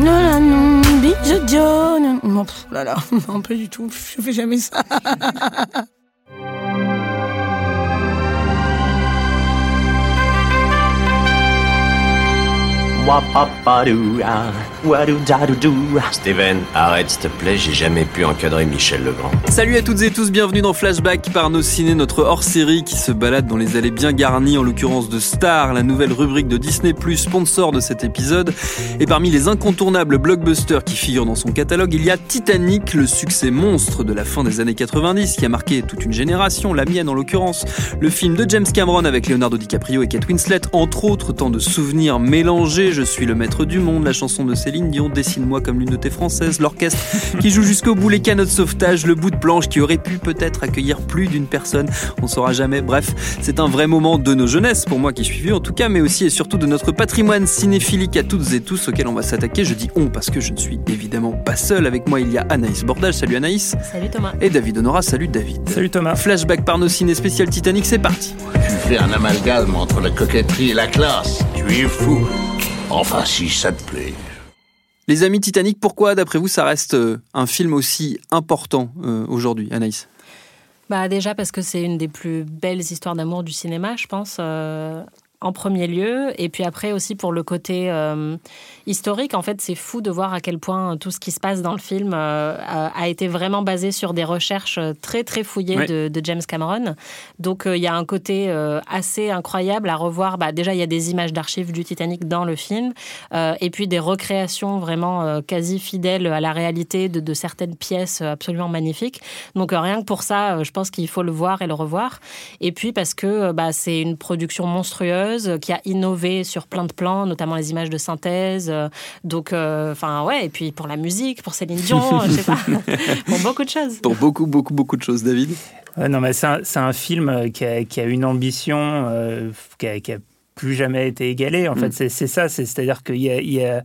Non, non, non, bisous, John. Non, pff, là, là, non, pas du tout. Je fais jamais ça. Steven, arrête s'il te plaît, j'ai jamais pu encadrer Michel Legrand. Salut à toutes et tous, bienvenue dans Flashback par nos ciné, notre hors-série qui se balade dans les allées bien garnies, en l'occurrence de Star, la nouvelle rubrique de Disney+, sponsor de cet épisode. Et parmi les incontournables blockbusters qui figurent dans son catalogue, il y a Titanic, le succès monstre de la fin des années 90 qui a marqué toute une génération, la mienne en l'occurrence. Le film de James Cameron avec Leonardo DiCaprio et Kate Winslet, entre autres, tant de souvenirs mélangés, Je suis le maître du monde, la chanson de Céline Dion, Dessine-moi comme tes françaises, l'orchestre qui joue jusqu'au bout les canaux de sauvetage, le bout de planche qui aurait pu peut-être accueillir plus d'une personne, on saura jamais. Bref, c'est un vrai moment de nos jeunesses, pour moi qui suis vieux en tout cas, mais aussi et surtout de notre patrimoine cinéphilique à toutes et tous auquel on va s'attaquer. Je dis on parce que je ne suis évidemment pas seul. Avec moi, il y a Anaïs Bordage. Salut Anaïs. Salut Thomas. Et David Honora. Salut David. Salut Thomas. Flashback par nos ciné spécial Titanic, c'est parti. Tu fais un amalgame entre la coquetterie et la classe. Tu es fou. Enfin, si ça te plaît. Les amis Titanic, pourquoi d'après vous ça reste euh, un film aussi important euh, aujourd'hui, Anaïs? Bah déjà parce que c'est une des plus belles histoires d'amour du cinéma, je pense. euh, en premier lieu, et puis après aussi pour le côté euh, historique, en fait, c'est fou de voir à quel point tout ce qui se passe dans le film euh, a, été vraiment basé sur des recherches très très fouillées de, de James Cameron. Donc euh, il y a un côté euh, assez incroyable à revoir. Bah, déjà, il y a des images d'archives du Titanic dans le film, euh, et puis des recréations vraiment euh, quasi fidèles à la réalité de, de certaines pièces absolument magnifiques. Donc euh, rien que pour ça, euh, je pense qu'il faut le voir et le revoir. Et puis parce que euh, bah, c'est une production monstrueuse euh, qui a innové sur plein de plans, notamment les images de synthèse. euh, Donc, enfin ouais, et puis pour la musique, pour Céline Dion, je sais pas, pour beaucoup de choses. Pour beaucoup, beaucoup, beaucoup de choses, David. Ouais, non, mais c'est un, film euh, qui a, qui a une ambition euh, qui, a, qui a plus jamais été égalée. En Mm. fait, c'est ça. c'est- C'est-à-dire qu'il y a, il y a-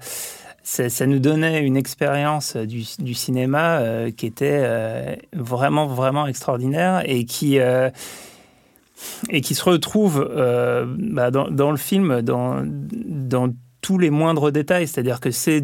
ça, ça nous donnait une expérience du, du cinéma euh, qui était euh, vraiment, vraiment extraordinaire et qui. euh, et qui se retrouve euh, bah, dans, dans le film, dans, dans tous les moindres détails. C'est-à-dire que c'est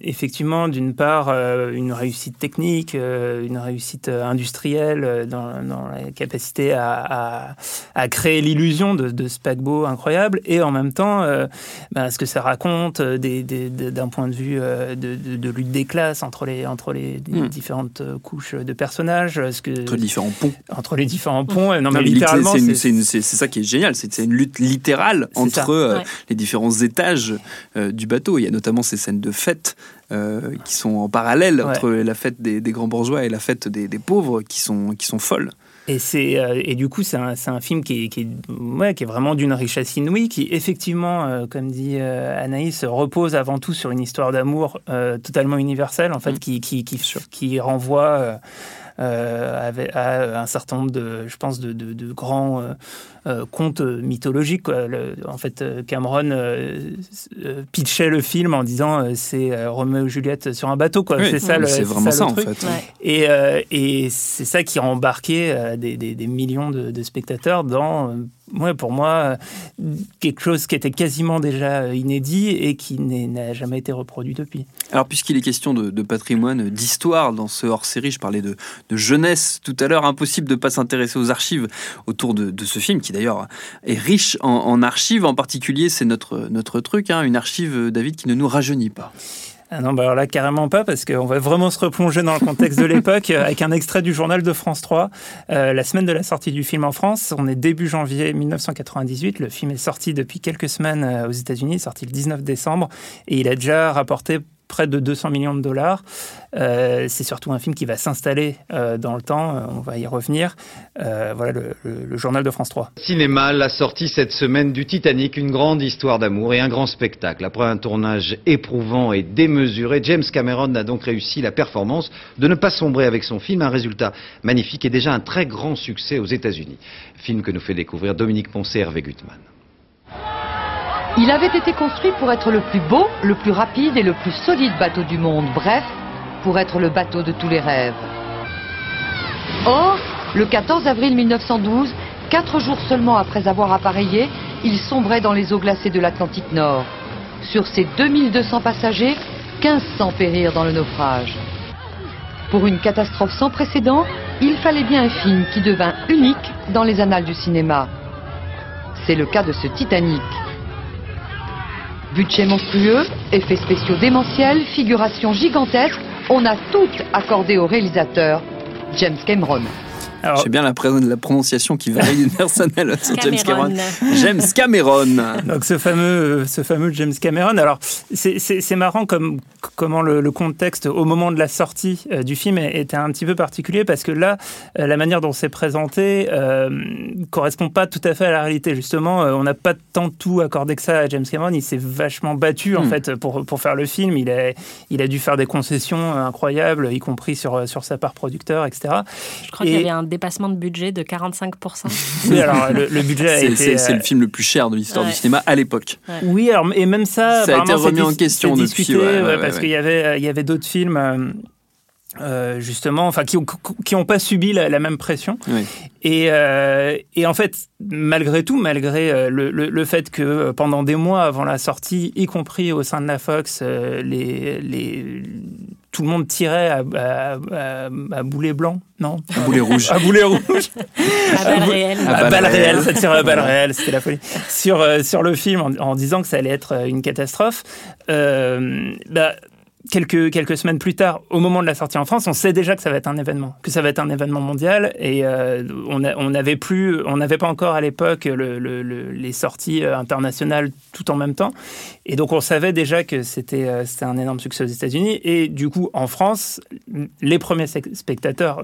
effectivement, d'une part, euh, une réussite technique, euh, une réussite euh, industrielle euh, dans, dans la capacité à, à- à créer l'illusion de, de ce paquebot incroyable, et en même temps, euh, ben, ce que ça raconte des- des- de- d'un point de vue euh, de, de- de lutte des classes entre les, entre les Mm. différentes couches de personnages, ce que, Entre les différents ponts. entre les différents ponts. Non, Non, mais mais littéralement, c'est ça qui est génial, c'est une lutte littérale entre euh, Ouais. les différents étages euh, du bateau. Il y a notamment ces scènes de fête euh, qui sont en parallèle Ouais. entre la fête des, des grands bourgeois et la fête des, des pauvres qui sont, qui sont folles. Et, c'est, euh, et du coup, c'est un, c'est un film qui est, qui, est, ouais, qui est vraiment d'une richesse inouïe, qui effectivement, euh, comme dit euh, Anaïs, repose avant tout sur une histoire d'amour totalement universelle, en fait, Mm. qui, qui, qui, qui renvoie avec- à un certain nombre de, je pense, de, de, de grands euh, euh, contes mythologiques. quoi. Le- en fait, euh, Cameron euh, euh, pitchait le film en disant euh, c'est euh, Roméo et Juliette sur un bateau. Quoi. Oui, c'est ça, c'est vraiment le en truc. fait. Ouais. Et, euh, et c'est ça qui a embarqué euh, des, des- des millions de, de spectateurs dans, euh, ouais, pour moi, quelque chose qui était quasiment déjà euh, inédit et qui n'a jamais été reproduit depuis. Alors, puisqu'il est question de, patrimoine, d'histoire dans ce hors-série, je parlais de, jeunesse tout à l'heure, impossible de ne pas s'intéresser aux archives autour de, ce film, qui d'ailleurs est riche en, archives. En particulier, c'est notre, notre truc, hein, une archive, David, qui ne nous rajeunit pas. Ah non, bah alors là, carrément pas, parce qu'on va vraiment se replonger dans le contexte de l'époque avec un extrait du journal de France 3. Euh, la semaine de la sortie du film en France, on est début janvier 1998. Le film est sorti depuis quelques semaines euh, aux États-Unis, sorti le 19 décembre, et il a déjà rapporté près de 200 millions de dollars. Euh, c'est surtout un film qui va s'installer euh, dans le temps, euh, on va y revenir. Voilà le journal de France 3. Cinéma, la sortie cette semaine du Titanic, une grande histoire d'amour et un grand spectacle. Après un tournage éprouvant et démesuré, James Cameron a donc réussi la performance de ne pas sombrer avec son film, un résultat magnifique et déjà un très grand succès aux États-Unis. Film que nous fait découvrir Dominique Poncet et Hervé Gutmann. Il avait été construit pour être le plus beau, le plus rapide et le plus solide bateau du monde. Bref, pour être le bateau de tous les rêves. Or, le 14 avril 1912, quatre jours seulement après avoir appareillé, il sombrait dans les eaux glacées de l'Atlantique Nord. Sur ses 2200 passagers, 1500 périrent dans le naufrage. Pour une catastrophe sans précédent, il fallait bien un film qui devint unique dans les annales du cinéma. C'est le cas de ce Titanic. Budget monstrueux, effets spéciaux démentiels, figuration gigantesque, on a tout accordé au réalisateur James Cameron. Alors, J'ai bien la, la, prononciation qui varie d'une personne à l'autre. James Cameron. James Cameron. Donc ce fameux, ce fameux James Cameron. Alors c'est marrant comme comment le, le, contexte au moment de la sortie euh, du film était un petit peu particulier parce que là, euh, la manière dont c'est présenté euh, correspond pas tout à fait à la réalité. Justement, euh, on n'a pas tant tout accordé que ça à James Cameron. Il s'est vachement battu en hmm. fait pour, pour faire le film. Il a, il a dû faire des concessions incroyables, y compris sur, sur sa part producteur, etc. Je crois qu'il y avait un dépassement de budget de 45%. oui, alors le, budget a été. C'est le film le plus cher de l'histoire du cinéma à l'époque. Oui, alors, et même ça. Ça a été remis en question depuis. parce qu'il y avait, il y avait d'autres films. Euh, euh, justement, enfin, qui n'ont pas subi la, même pression. Et, euh, et, en fait, malgré tout, malgré le, le, fait que pendant des mois avant la sortie, y compris au sein de la Fox, les, les, tout le monde tirait à, à, boulet blanc, non À boulet rouge. à boulet rouge. à balle réelle. À, balle réelle, ça tirait à balle réelle, c'était la folie. Sur, sur le film, en, disant que ça allait être une catastrophe, euh, bah, quelques, quelques semaines plus tard, au moment de la sortie en France, on sait déjà que ça va être un événement, que ça va être un événement mondial. Et euh, on n'avait plus, on n'avait pas encore à l'époque le, les sorties euh, internationales tout en même temps. Et donc on savait déjà que c'était euh, un énorme succès aux États-Unis. Et du coup, en France, les premiers spectateurs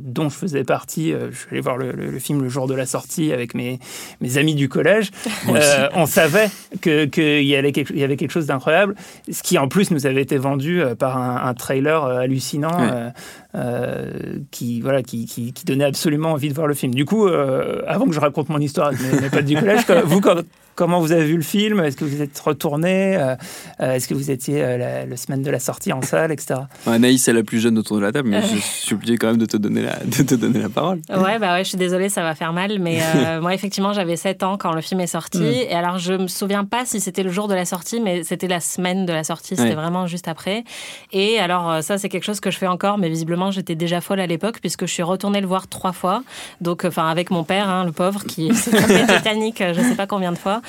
dont je faisais partie, je suis allé voir le, film le jour de la sortie avec mes, mes amis du collège, on savait qu'il que y, y avait quelque chose d'incroyable, ce qui en plus nous avait été vendu euh, par un, trailer euh, hallucinant euh, qui, voilà, qui, qui, donnait absolument envie de voir le film. Du coup, avant que je raconte mon histoire mes, potes du collège, vous, quand, Comment vous avez vu le film? Est-ce que vous êtes retourné euh, euh, Est-ce que vous étiez euh, la, semaine de la sortie en salle, etc. Ouais, Anaïs est la plus jeune autour de la table, mais je suis obligé quand même de te donner la, de te donner la parole. Ouais, bah ouais, je suis désolée, ça va faire mal, mais moi, effectivement, j'avais 7 ans quand le film est sorti. Mm. Et alors, je me souviens pas si c'était le jour de la sortie, mais c'était la semaine de la sortie, c'était vraiment juste après. Et alors, ça, c'est quelque chose que je fais encore, mais visiblement, j'étais déjà folle à l'époque, puisque je suis retournée le voir trois fois. Donc, enfin, avec mon père, hein, le pauvre, qui s'est Titanic, je sais pas combien de fois.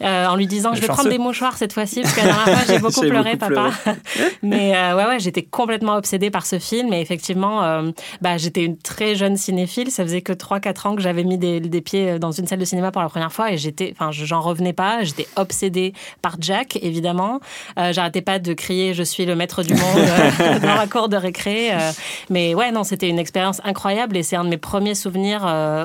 Euh, en lui disant je vais prendre des mouchoirs cette fois-ci parce que la dernière fois j'ai beaucoup pleuré papa. mais euh, ouais ouais j'étais complètement obsédée par ce film. Et effectivement euh, bah, j'étais une très jeune cinéphile. Ça faisait que 3-4 ans que j'avais mis des, des, pieds dans une salle de cinéma pour la première fois. Et j'étais enfin j'en revenais pas. J'étais obsédée par Jack évidemment. J'arrêtais pas de crier je suis le maître du monde dans la cour de récré mais ouais non c'était une expérience incroyable et c'est un de mes premiers souvenirs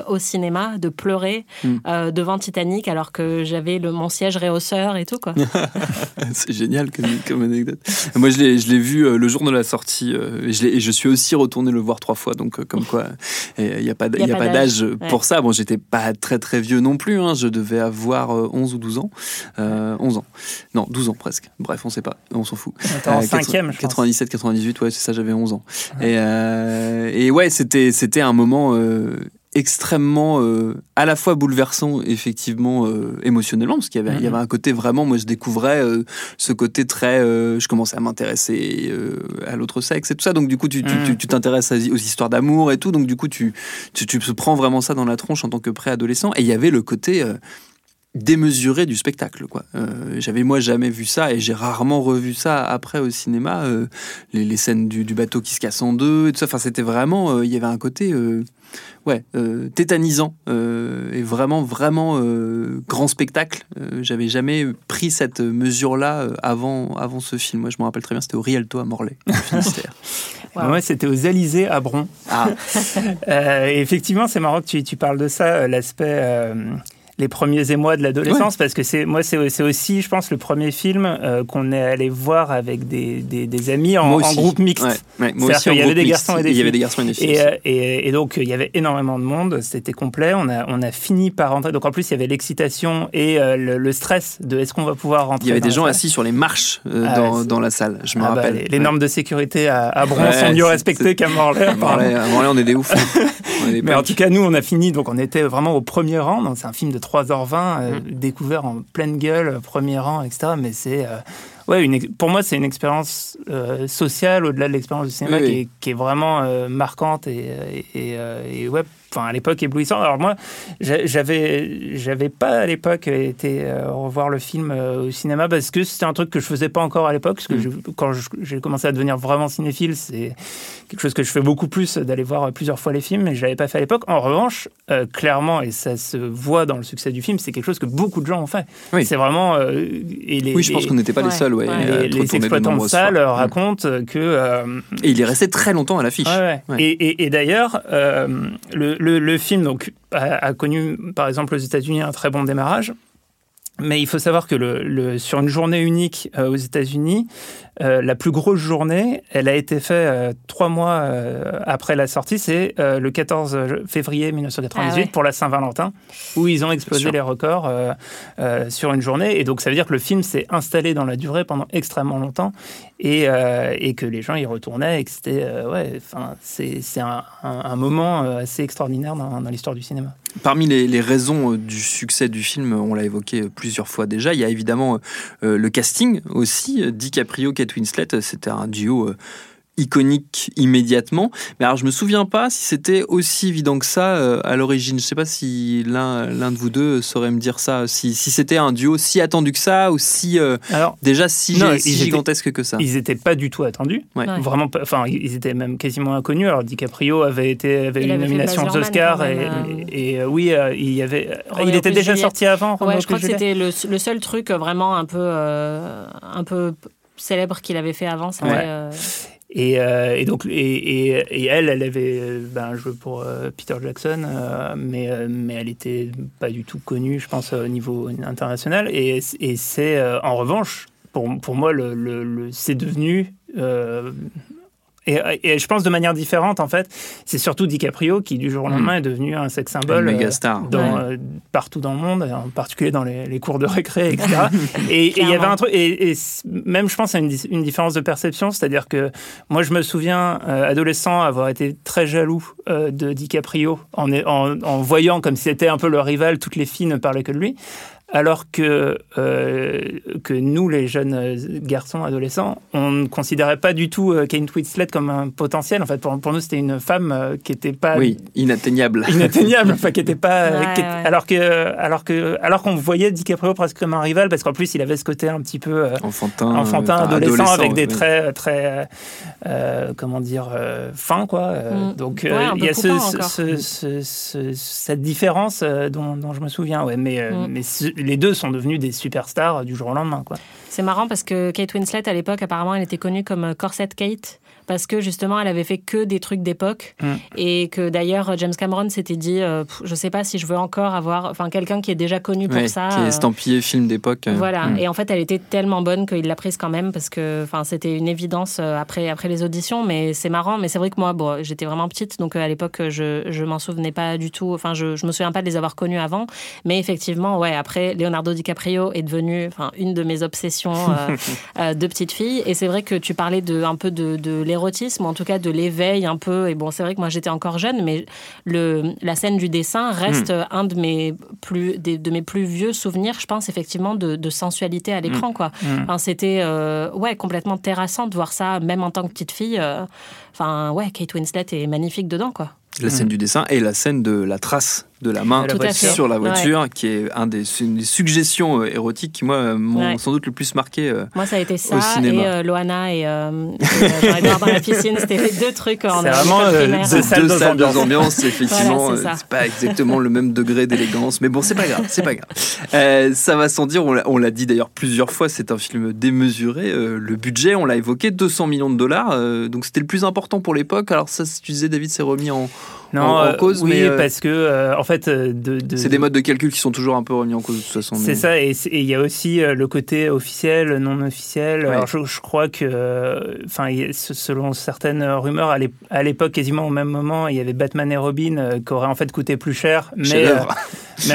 au cinéma de pleurer mm. devant Titanic alors que j'avais le mon siège réhausseur et tout, quoi. c'est génial comme, anecdote. Moi, je l'ai vu euh, le jour de la sortie euh, et, je et, je suis aussi retourné le voir trois fois. Donc, euh, comme quoi, il n'y a pas, a pas d'âge pour ça. Bon, j'étais pas très très vieux non plus. Hein. Je devais avoir 11 ou 12 ans. 11 ans. Non, 12 ans presque. Bref, on sait pas. On s'en fout. en cinquième, je 97, 98, ouais, c'est ça, j'avais 11 ans. Et, et ouais, c'était un moment extrêmement euh, à la fois bouleversant effectivement euh, émotionnellement parce qu'il y avait il y avait un côté vraiment moi je découvrais euh, ce côté très je commençais à m'intéresser à l'autre sexe et tout ça. Donc du coup tu tu, tu, mhm. t'intéresses aux histoires d'amour et tout. Donc du coup tu, tu tu prends vraiment ça dans la tronche en tant que préadolescent. Et il y avait le côté démesuré du spectacle quoi j'avais moi jamais vu ça et j'ai rarement revu ça après au cinéma les, les, scènes du, du, bateau qui se casse en deux et tout ça enfin c'était vraiment il y avait un côté ouais, euh, tétanisant euh, et vraiment, vraiment euh, grand spectacle. J'avais jamais pris cette mesure-là avant, avant ce film. Moi, je me rappelle très bien, c'était au Rialto à Morlaix, Moi, c'était aux Alizés à Bron. Ah. effectivement, c'est marrant que tu, tu parles de ça, l'aspect les premiers émois de l'adolescence, parce que c'est moi c'est aussi, je pense, le premier film euh, qu'on est allé voir avec des, des, amis en, groupe mixte. Ouais, moi aussi, il y avait des garçons et des filles. Il y avait des garçons et des filles. Et, donc il y avait énormément de monde, c'était complet. On a on a fini par rentrer. Donc en plus il y avait l'excitation et euh, le, stress de est-ce qu'on va pouvoir rentrer. Il y avait des gens assis sur les marches euh, ah dans, dans, la salle. Je me ah bah, rappelle. les, normes de sécurité à, à Bron sont mieux respectées qu'à Morlaix. À Morlaix, on est des ouf. Mais en tout cas nous on a fini donc on était vraiment au premier rang. Donc c'est un film de 3h20, euh, Mm. découvert en pleine gueule, premier rang, etc. Mais c'est. euh, ouais, une, pour moi, c'est une expérience euh, sociale, au-delà de l'expérience du cinéma, Oui, qui, oui. Est, qui est vraiment euh, marquante et, et, et, euh, et ouais. Enfin, à l'époque éblouissant. Alors moi, j'a- j'avais, j'avais pas à l'époque été euh, revoir le film euh, au cinéma parce que c'était un truc que je faisais pas encore à l'époque. Parce que Mm. je- quand j'ai commencé à devenir vraiment cinéphile, c'est quelque chose que je fais beaucoup plus euh, d'aller voir plusieurs fois les films, mais je l'avais pas fait à l'époque. En revanche, euh, clairement, et ça se voit dans le succès du film, c'est quelque chose que beaucoup de gens ont fait. Oui. C'est vraiment euh, et les, Oui, je pense qu'on n'était pas les seuls, ouais, les, de exploitants de nombreuses salles fois. euh, Mm. racontent que euh, Et il est resté très longtemps à l'affiche. Ouais, ouais. Ouais. Et, et- et d'ailleurs, euh, le, le- film a, connu, par exemple, aux États-Unis un très bon démarrage. Mais il faut savoir que sur une journée unique euh, aux États-Unis, euh, la plus grosse journée, elle a été faite euh, trois mois euh, après la sortie. C'est euh, le 14 février 1998 Ah ouais. pour la Saint-Valentin, où ils ont explosé les records euh, euh, sur une journée. Et donc, ça veut dire que le film s'est installé dans la durée pendant extrêmement longtemps et, euh, et que les gens y retournaient et que c'était euh, ouais, c'est un, un- un moment euh, assez extraordinaire dans, dans l'histoire du cinéma. Parmi les, les raisons du succès du film, on l'a évoqué plusieurs fois déjà, il y a évidemment euh, le casting aussi. DiCaprio, Kate Winslet, euh, c'était un duo euh, iconique immédiatement. Mais alors je me souviens pas si c'était aussi évident que ça euh, à l'origine. Je sais pas si l'un l'un de vous deux saurait me dire ça, si, si c'était un duo si attendu que ça ou si euh, Alors, déjà si, Non, étaient- gigantesque que ça. ils n'étaient pas du tout attendus. Ouais. Ouais. Vraiment pas, enfin, ils étaient même quasiment inconnus. Alors, DiCaprio avait, été, avait Il une avait nomination aux Oscars et, euh, oui, euh, il y avait. Il était déjà Juliette. sorti avant. Ouais, je crois que Juliette c'était le, le seul truc vraiment un peu, euh, un peu célèbre qu'il avait fait avant. C'était, Ouais. euh, Et, euh, et donc, et, et, et elle, elle avait euh, ben, joué pour euh, Peter Jackson, mais, mais elle était pas du tout connue, je pense, au niveau international. Et, et c'est, en revanche, pour, pour moi, le, le- le- c'est devenu. Et, et je pense de manière différente, en fait, c'est surtout DiCaprio qui, du jour au lendemain, est devenu un sex symbole. Euh, dans, Ouais. euh, partout dans le monde, en particulier dans les, les cours de récré, etc. et et il y avait un truc, et, même je pense à une, di- une différence de perception, c'est-à-dire que moi je me souviens, euh, adolescent, avoir été très jaloux euh, de DiCaprio en, en, en voyant comme si c'était un peu le rival, toutes les filles ne parlaient que de lui. Alors que, euh, que nous, les jeunes euh, garçons, adolescents, on ne considérait pas du tout euh, Kate Winslet comme un potentiel. En fait, pour, pour nous, c'était une femme qui n'était pas Oui, inatteignable. inatteignable, enfin qui était pas, Ouais, qui était- ouais. alors que, alors que, alors qu'on voyait DiCaprio presque comme un rival, parce qu'en plus il avait ce côté un petit peu euh, Enfantin, enfantin, enfin, adolescent, avec des ouais. traits très, euh, comment dire, euh, fins quoi. Mm. Donc euh, il y a ce, coupant ce- encore. ce- ce- ce- cette différence euh, dont, dont je me souviens, ouais. Mais, euh, Mm. mais ce- les deux sont devenus des superstars du jour au lendemain. C'est marrant parce que Kate Winslet, à l'époque, apparemment, elle était connue comme euh, Corset Kate. Parce que justement, elle avait fait que des trucs d'époque. Mm. Et que d'ailleurs, James Cameron s'était dit euh, je sais pas si je veux encore avoir. Enfin, quelqu'un qui est déjà connu pour Ouais, ça. qui euh, est estampillé film d'époque. euh. Voilà, Mm. et en fait, elle était tellement bonne qu'il l'a prise quand même parce que, enfin, c'était une évidence euh, après après les auditions. Mais c'est marrant, mais c'est vrai que moi, bon, j'étais vraiment petite, donc euh, à l'époque, je je m'en souvenais pas du tout. Enfin, je je me souviens pas de les avoir connus avant, mais effectivement, ouais, après, Leonardo DiCaprio est devenu, enfin, une de mes obsessions euh, euh, de petite fille. Et c'est vrai que tu parlais de un peu de, de l'érotisme, ou en tout cas de l'éveil un peu. Et bon, c'est vrai que moi, j'étais encore jeune, mais le la scène du dessin reste un de mes plus des- de mes plus vieux souvenirs, je pense effectivement de, de sensualité à l'écran, quoi. Mm. Enfin, c'était euh, ouais complètement terrassant de voir ça, même en tant que petite fille. euh, Enfin, ouais, Kate Winslet est magnifique dedans, quoi. La scène du dessin et la scène de la trace de la main Tout sur la Ouais. voiture, qui est un des, une des suggestions euh, érotiques qui, moi, euh, m'ont Ouais. sans doute le plus marqué. euh, Moi, ça a été ça Au cinéma. et euh, Loana et, euh, et, euh, Jean-Edouard dans la piscine. C'était les deux trucs en C'est en vraiment, deux salles, deux ambiances. effectivement. Voilà, c'est pas exactement le même degré d'élégance, mais bon, c'est pas grave, c'est pas grave. Euh, ça va sans dire, on l'a- dit d'ailleurs plusieurs fois, c'est un film démesuré. Euh, le budget, on l'a évoqué, 200 millions de dollars, euh, donc c'était le plus important pour l'époque. Alors ça, tu disais, David, c'est remis en, Non, en- en euh, cause, oui, mais euh, parce que euh, en fait, euh, de, de- c'est des modes de calcul qui sont toujours un peu remis en cause de toute façon. mais- C'est ça, et il y a aussi euh, le côté officiel, non officiel. Ouais. Alors je, je crois que, euh, enfin, selon certaines rumeurs, à l'ép- à l'époque, quasiment au même moment, il y avait Batman et Robin qui auraient en fait coûté plus cher, mais,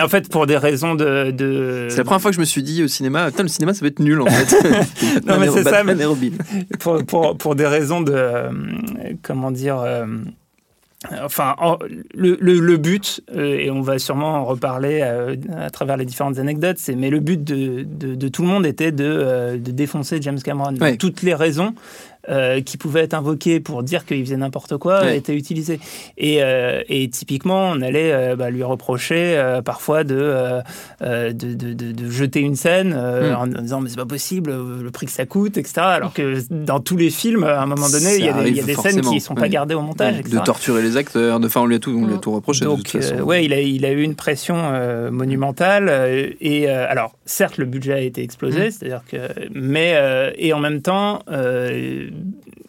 en fait pour des raisons de. de- C'est la première fois que je me suis dit au cinéma, putain, le cinéma ça va être nul en fait. Non, mais c'est ça, Batman mais- et Robin. pour, pour, pour des raisons de. euh, comment dire. euh, Enfin, en- le, le- le but, euh, et on va sûrement en reparler euh, à travers les différentes anecdotes, c'est mais le but de, de- de tout le monde était de, euh, de défoncer James Cameron. Ouais. toutes les raisons euh, qui pouvaient être invoquées pour dire qu'il faisait n'importe quoi Ouais. étaient utilisées. Et, euh, et typiquement, on allait euh, bah, lui reprocher euh, parfois de, de, de- de- de jeter une scène euh, Mm. en disant mais c'est pas possible, le prix que ça coûte, etc. Alors que dans tous les films, à un moment donné, il y a des, il y a arrive des scènes qui sont pas gardées au montage, etc. de torturer les acteurs, de, enfin on lui a tout, on lui a tout reproché de Donc, toute façon. euh, ouais, il a, il a eu une pression euh, monumentale. euh, et euh, alors, certes, le budget a été explosé, Mm. c'est-à-dire que, mais euh, et en même temps, euh,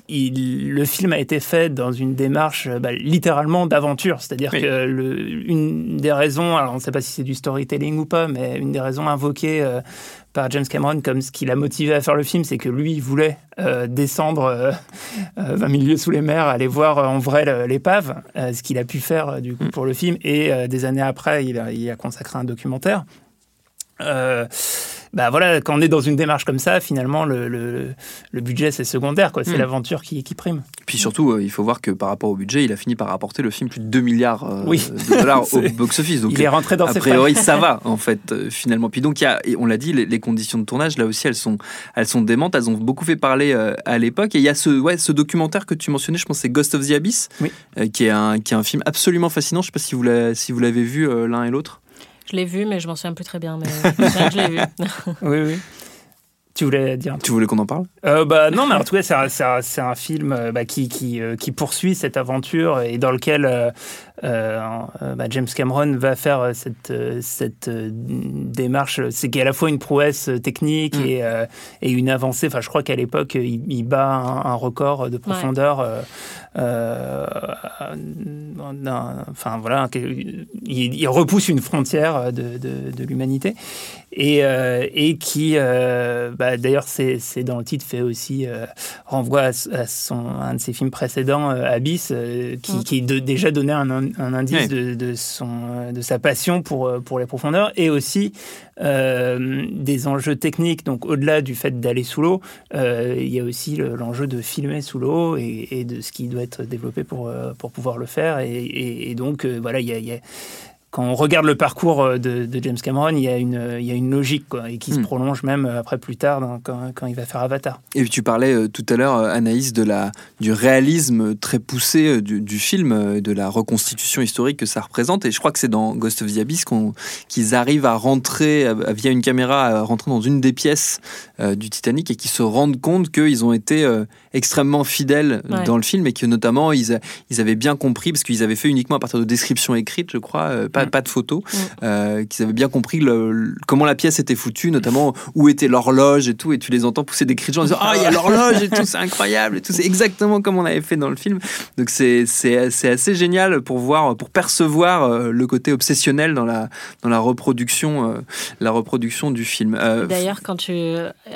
il- le film a été fait dans une démarche euh, bah, littéralement d'aventure. C'est-à-dire Oui. que le, une des raisons, alors on ne sait pas si c'est du storytelling ou pas, mais une des raisons invoquées euh, par James Cameron comme ce qui l'a motivé à faire le film, c'est que lui, il voulait euh, descendre euh, euh, 20 000 lieues sous les mers, aller voir euh, en vrai l'épave, euh, ce qu'il a pu faire euh, du coup Mm. pour le film. Et euh, des années après, il a, il a consacré un documentaire. Euh, bah voilà, quand on est dans une démarche comme ça, finalement, le, le, le budget c'est secondaire, quoi. C'est Mm. l'aventure qui, qui prime. Puis surtout, euh, il faut voir que par rapport au budget, il a fini par rapporter le film plus de 2 milliards euh, Oui. de dollars au box-office. Donc, il est rentré dans a ses priori, ça va en fait euh, finalement. Puis donc, y a, on l'a dit, les, les conditions de tournage là aussi, elles sont, elles sont démentes. Elles ont beaucoup fait parler à l'époque. Et il y a ce, ouais, ce documentaire que tu mentionnais, je pense, c'est Ghost of the Abyss, Oui. qui est un, qui est un film absolument fascinant. Je sais pas si vous l'avez, si vous l'avez vu l'un et l'autre. Je l'ai vu, mais je m'en souviens plus très bien. Mais Ouais, je l'ai vu. Oui, oui. Tu voulais dire Tu voulais qu'on en parle? Euh, bah, non, mais en tout cas, c'est un, film euh, bah, qui, qui, euh, qui poursuit cette aventure et dans lequel euh, euh, euh, bah, James Cameron va faire euh, cette, euh, cette euh, démarche. C'est qu'il y a à la fois une prouesse euh, technique Mm. et, euh, et une avancée. Enfin, je crois qu'à l'époque, il, il bat un, un record de profondeur. euh, euh, enfin, voilà, il, il repousse une frontière de, de, de l'humanité et, euh, et qui, euh, bah, d'ailleurs, c'est dans le titre, fait aussi euh, renvoie à, son, un de ses films précédents, euh, Abyss, euh, qui, Mm. qui de- déjà donnait un, in- un indice de, de, son, euh, de sa passion pour, euh, pour les profondeurs et aussi euh, des enjeux techniques. Donc, au-delà du fait d'aller sous l'eau, euh, il y a aussi le- l'enjeu de filmer sous l'eau et, et de ce qui doit être développé pour, pour pouvoir le faire. Et, et- et donc, euh, voilà, il y a- il y a quand on regarde le parcours euh, de, de James Cameron, il y a une, il y a une logique quoi, et qui se Hmm. prolonge même euh, après plus tard dans- quand, quand il va faire Avatar. Et tu parlais euh, tout à l'heure, Anaïs, de la, du réalisme très poussé du, du film, de la reconstitution historique que ça représente. Et je crois que c'est dans Ghost of the Abyss qu'ils arrivent à rentrer, via une caméra, à rentrer dans une des pièces euh, du Titanic et qu'ils se rendent compte qu'ils ont été euh, extrêmement fidèles Ouais. dans le film et que notamment ils, a- ils avaient bien compris, parce qu'ils avaient fait uniquement à partir de descriptions écrites, je crois, euh, pas, Mm. pas de photos, Mm. euh, qu'ils avaient bien compris le- le- comment la pièce était foutue, notamment où était l'horloge et tout, et tu les entends pousser des cris de gens en disant Ah, il y a l'horloge et tout, c'est incroyable et tout, c'est exactement comme on avait fait dans le film. Donc c'est c'est- c'est assez génial pour voir, pour percevoir euh, le côté obsessionnel dans la, dans la reproduction, la reproduction du film. Euh, D'ailleurs, quand tu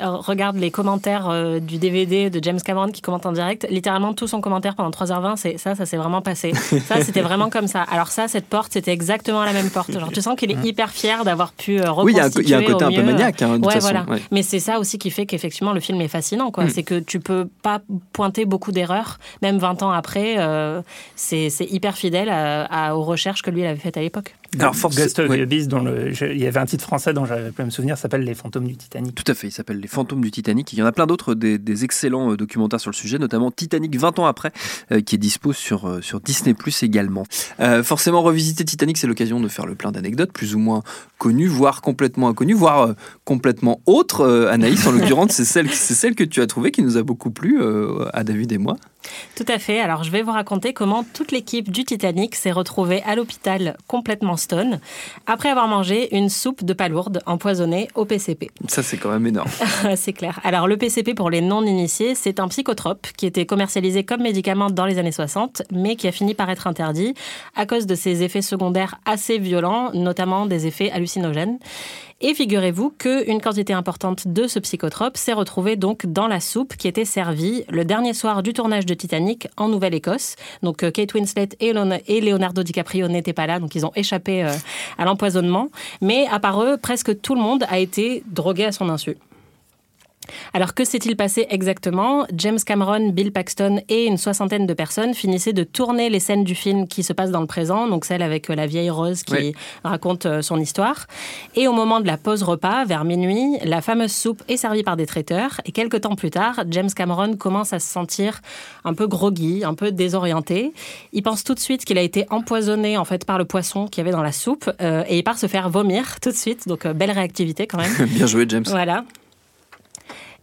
regardes les commentaires du DVD de James Cameron qui commente en direct, littéralement tout son commentaire pendant 3h20, c'est ça, ça s'est vraiment passé. Ça, c'était vraiment comme ça. Alors ça, cette porte, c'était exactement la même porte. Genre, tu sens qu'il est hyper fier d'avoir pu euh, oui, il y a un- reconstituer il y, a un côté un peu mieux. maniaque, hein, de toute Ouais, façon. voilà. ouais. Mais c'est ça aussi qui fait qu'effectivement le film est fascinant. quoi. Mm. C'est que tu peux pas pointer beaucoup d'erreurs, même 20 ans après. euh, c'est hyper fidèle à- à- aux recherches que lui il avait faites à l'époque. Alors, force- Ghost of ouais. the Abyss, dont le, je- il y avait un titre français dont j'avais pu me souvenir, s'appelle Les fantômes du Titanic. Tout à fait, il s'appelle Les Fantômes du Titanic. Il y en a plein d'autres, des, des excellents euh, sur le sujet, notamment Titanic 20 ans après, euh, qui est dispo sur, euh, Disney Plus également. Euh, forcément, revisiter Titanic, c'est l'occasion de faire le plein d'anecdotes, plus ou moins connues, voire complètement inconnues, voire complètement autres. Anaïs, en l'occurrence, c'est celle, celle que tu as trouvée qui nous a beaucoup plu à David et moi. Tout à fait. Alors, je vais vous raconter comment toute l'équipe du Titanic s'est retrouvée à l'hôpital complètement stone après avoir mangé une soupe de palourde empoisonnée au PCP. Ça, c'est quand même énorme. c'est clair. Alors, le PCP, pour les non-initiés, c'est un psychotrope qui était commercialisé comme médicament dans les années 60, mais qui a fini par être interdit à cause de ses effets secondaires assez violents, notamment des effets hallucinogènes. Et figurez-vous qu'une quantité importante de ce psychotrope s'est retrouvée donc dans la soupe qui était servie le dernier soir du tournage de Titanic en Nouvelle-Écosse. Donc euh, Kate Winslet et Leon- et Leonardo DiCaprio n'étaient pas là, donc ils ont échappé euh, à l'empoisonnement. Mais à part eux, presque tout le monde a été drogué à son insu. Alors que s'est-il passé exactement? James Cameron, Bill Paxton et une soixantaine de personnes finissaient de tourner les scènes du film qui se passent dans le présent, donc celle avec euh, la vieille Rose qui Oui. raconte euh, son histoire. Et au moment de la pause repas, vers minuit, la fameuse soupe est servie par des traiteurs. Et quelques temps plus tard, James Cameron commence à se sentir un peu groggy, un peu désorienté. Il pense tout de suite qu'il a été empoisonné en fait par le poisson qu'il y avait dans la soupe euh, et il part se faire vomir tout de suite. Donc euh, belle réactivité quand même. Bien joué, James. Voilà.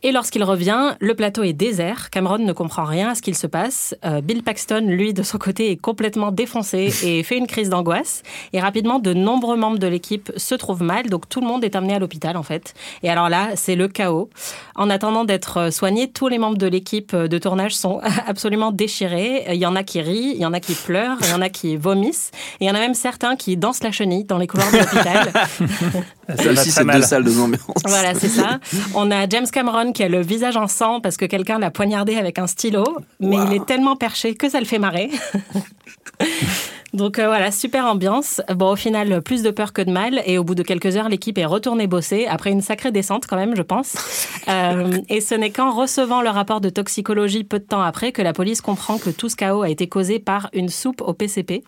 Et lorsqu'il revient, le plateau est désert. Cameron ne comprend rien à ce qu'il se passe. Euh, Bill Paxton, lui, de son côté, est complètement défoncé et fait une crise d'angoisse. Et rapidement, de nombreux membres de l'équipe se trouvent mal. Donc tout le monde est amené à l'hôpital, en fait. Et alors là, c'est le chaos. En attendant d'être soignés, tous les membres de l'équipe de tournage sont absolument déchirés. Il y en a qui rient, il y en a qui pleurent, il y en a qui vomissent. Et il y en a même certains qui dansent la chenille dans les couloirs de l'hôpital. Ça aussi, c'est mal. deux salles, deux ambiances. Voilà, c'est ça. On a James Cameron qui a le visage en sang parce que quelqu'un l'a poignardé avec un stylo, mais il est tellement perché que ça le fait marrer. Donc euh, voilà, super ambiance. Bon, au final, plus de peur que de mal. Et au bout de quelques heures, l'équipe est retournée bosser, après une sacrée descente quand même, je pense. Euh, et ce n'est qu'en recevant le rapport de toxicologie peu de temps après que la police comprend que tout ce chaos a été causé par une soupe au PCP.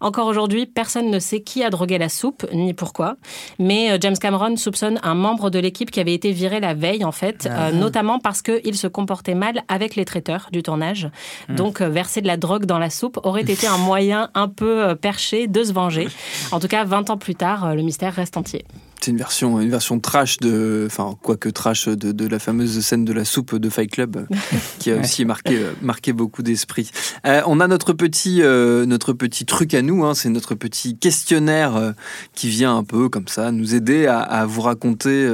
Encore aujourd'hui, personne ne sait qui a drogué la soupe, ni pourquoi. Mais euh, James Cameron soupçonne un membre de l'équipe qui avait été viré la veille, en fait, euh, notamment parce qu'il se comportait mal avec les traiteurs du tournage. Donc, euh, verser de la drogue dans la soupe aurait été un moyen un peu euh, perché de se venger. En tout cas, 20 ans plus tard, euh, le mystère reste entier. C'est une version, une version trash de, enfin, quoique trash de, de la fameuse scène de la soupe de Fight Club, qui a aussi marqué, marqué beaucoup d'esprit. Euh, on a notre petit, euh, notre petit truc à nous, hein, c'est notre petit questionnaire euh, qui vient un peu comme ça nous aider à, à vous raconter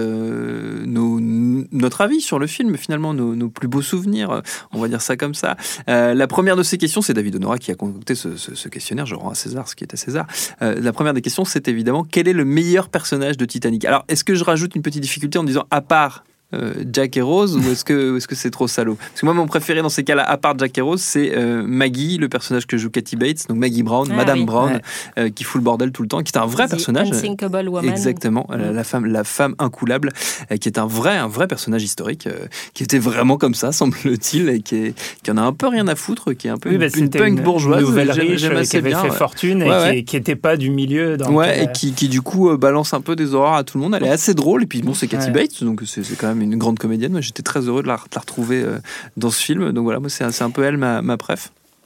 nos, notre avis sur le film, finalement nos, nos plus beaux souvenirs, on va dire ça comme ça. La première de ces questions, c'est David Honora qui a concocté ce, ce- ce questionnaire. Je rends à César ce qui est à César. La première des questions, c'est évidemment quel est le meilleur personnage de Alors, est-ce que je rajoute une petite difficulté en disant à part euh, Jack et Rose ou est-ce que est-ce que c'est trop salaud? Parce que moi, mon préféré dans ces cas-là, à part Jack et Rose, c'est euh, Maggie, le personnage que joue Kathy Bates, donc Maggie Brown, Ah Madame oui. Brown, Ouais. euh, qui fout le bordel tout le temps, qui est un vrai The personnage. Unsinkable Woman. Exactement, la, la femme, la femme incoulable, euh, qui est un vrai, un vrai personnage historique, euh, qui était vraiment comme ça, semble-t-il, et qui, est- qui en a un peu rien à foutre, qui est un peu Oui, bah, une, une punk bourgeoise. nouvelle riche qui avait bien, fait ouais. fortune et Ouais, qui- ouais. qui n'était pas du milieu. Dans Ouais, et qui, qui du coup euh, balance un peu des horreurs à tout le monde. Elle est assez drôle. Et puis bon, c'est Kathy Ouais. Bates, donc c'est quand même une grande comédienne. J'étais très heureux de la, retrouver euh, dans ce film. Donc voilà, moi, c'est un peu elle ma, ma.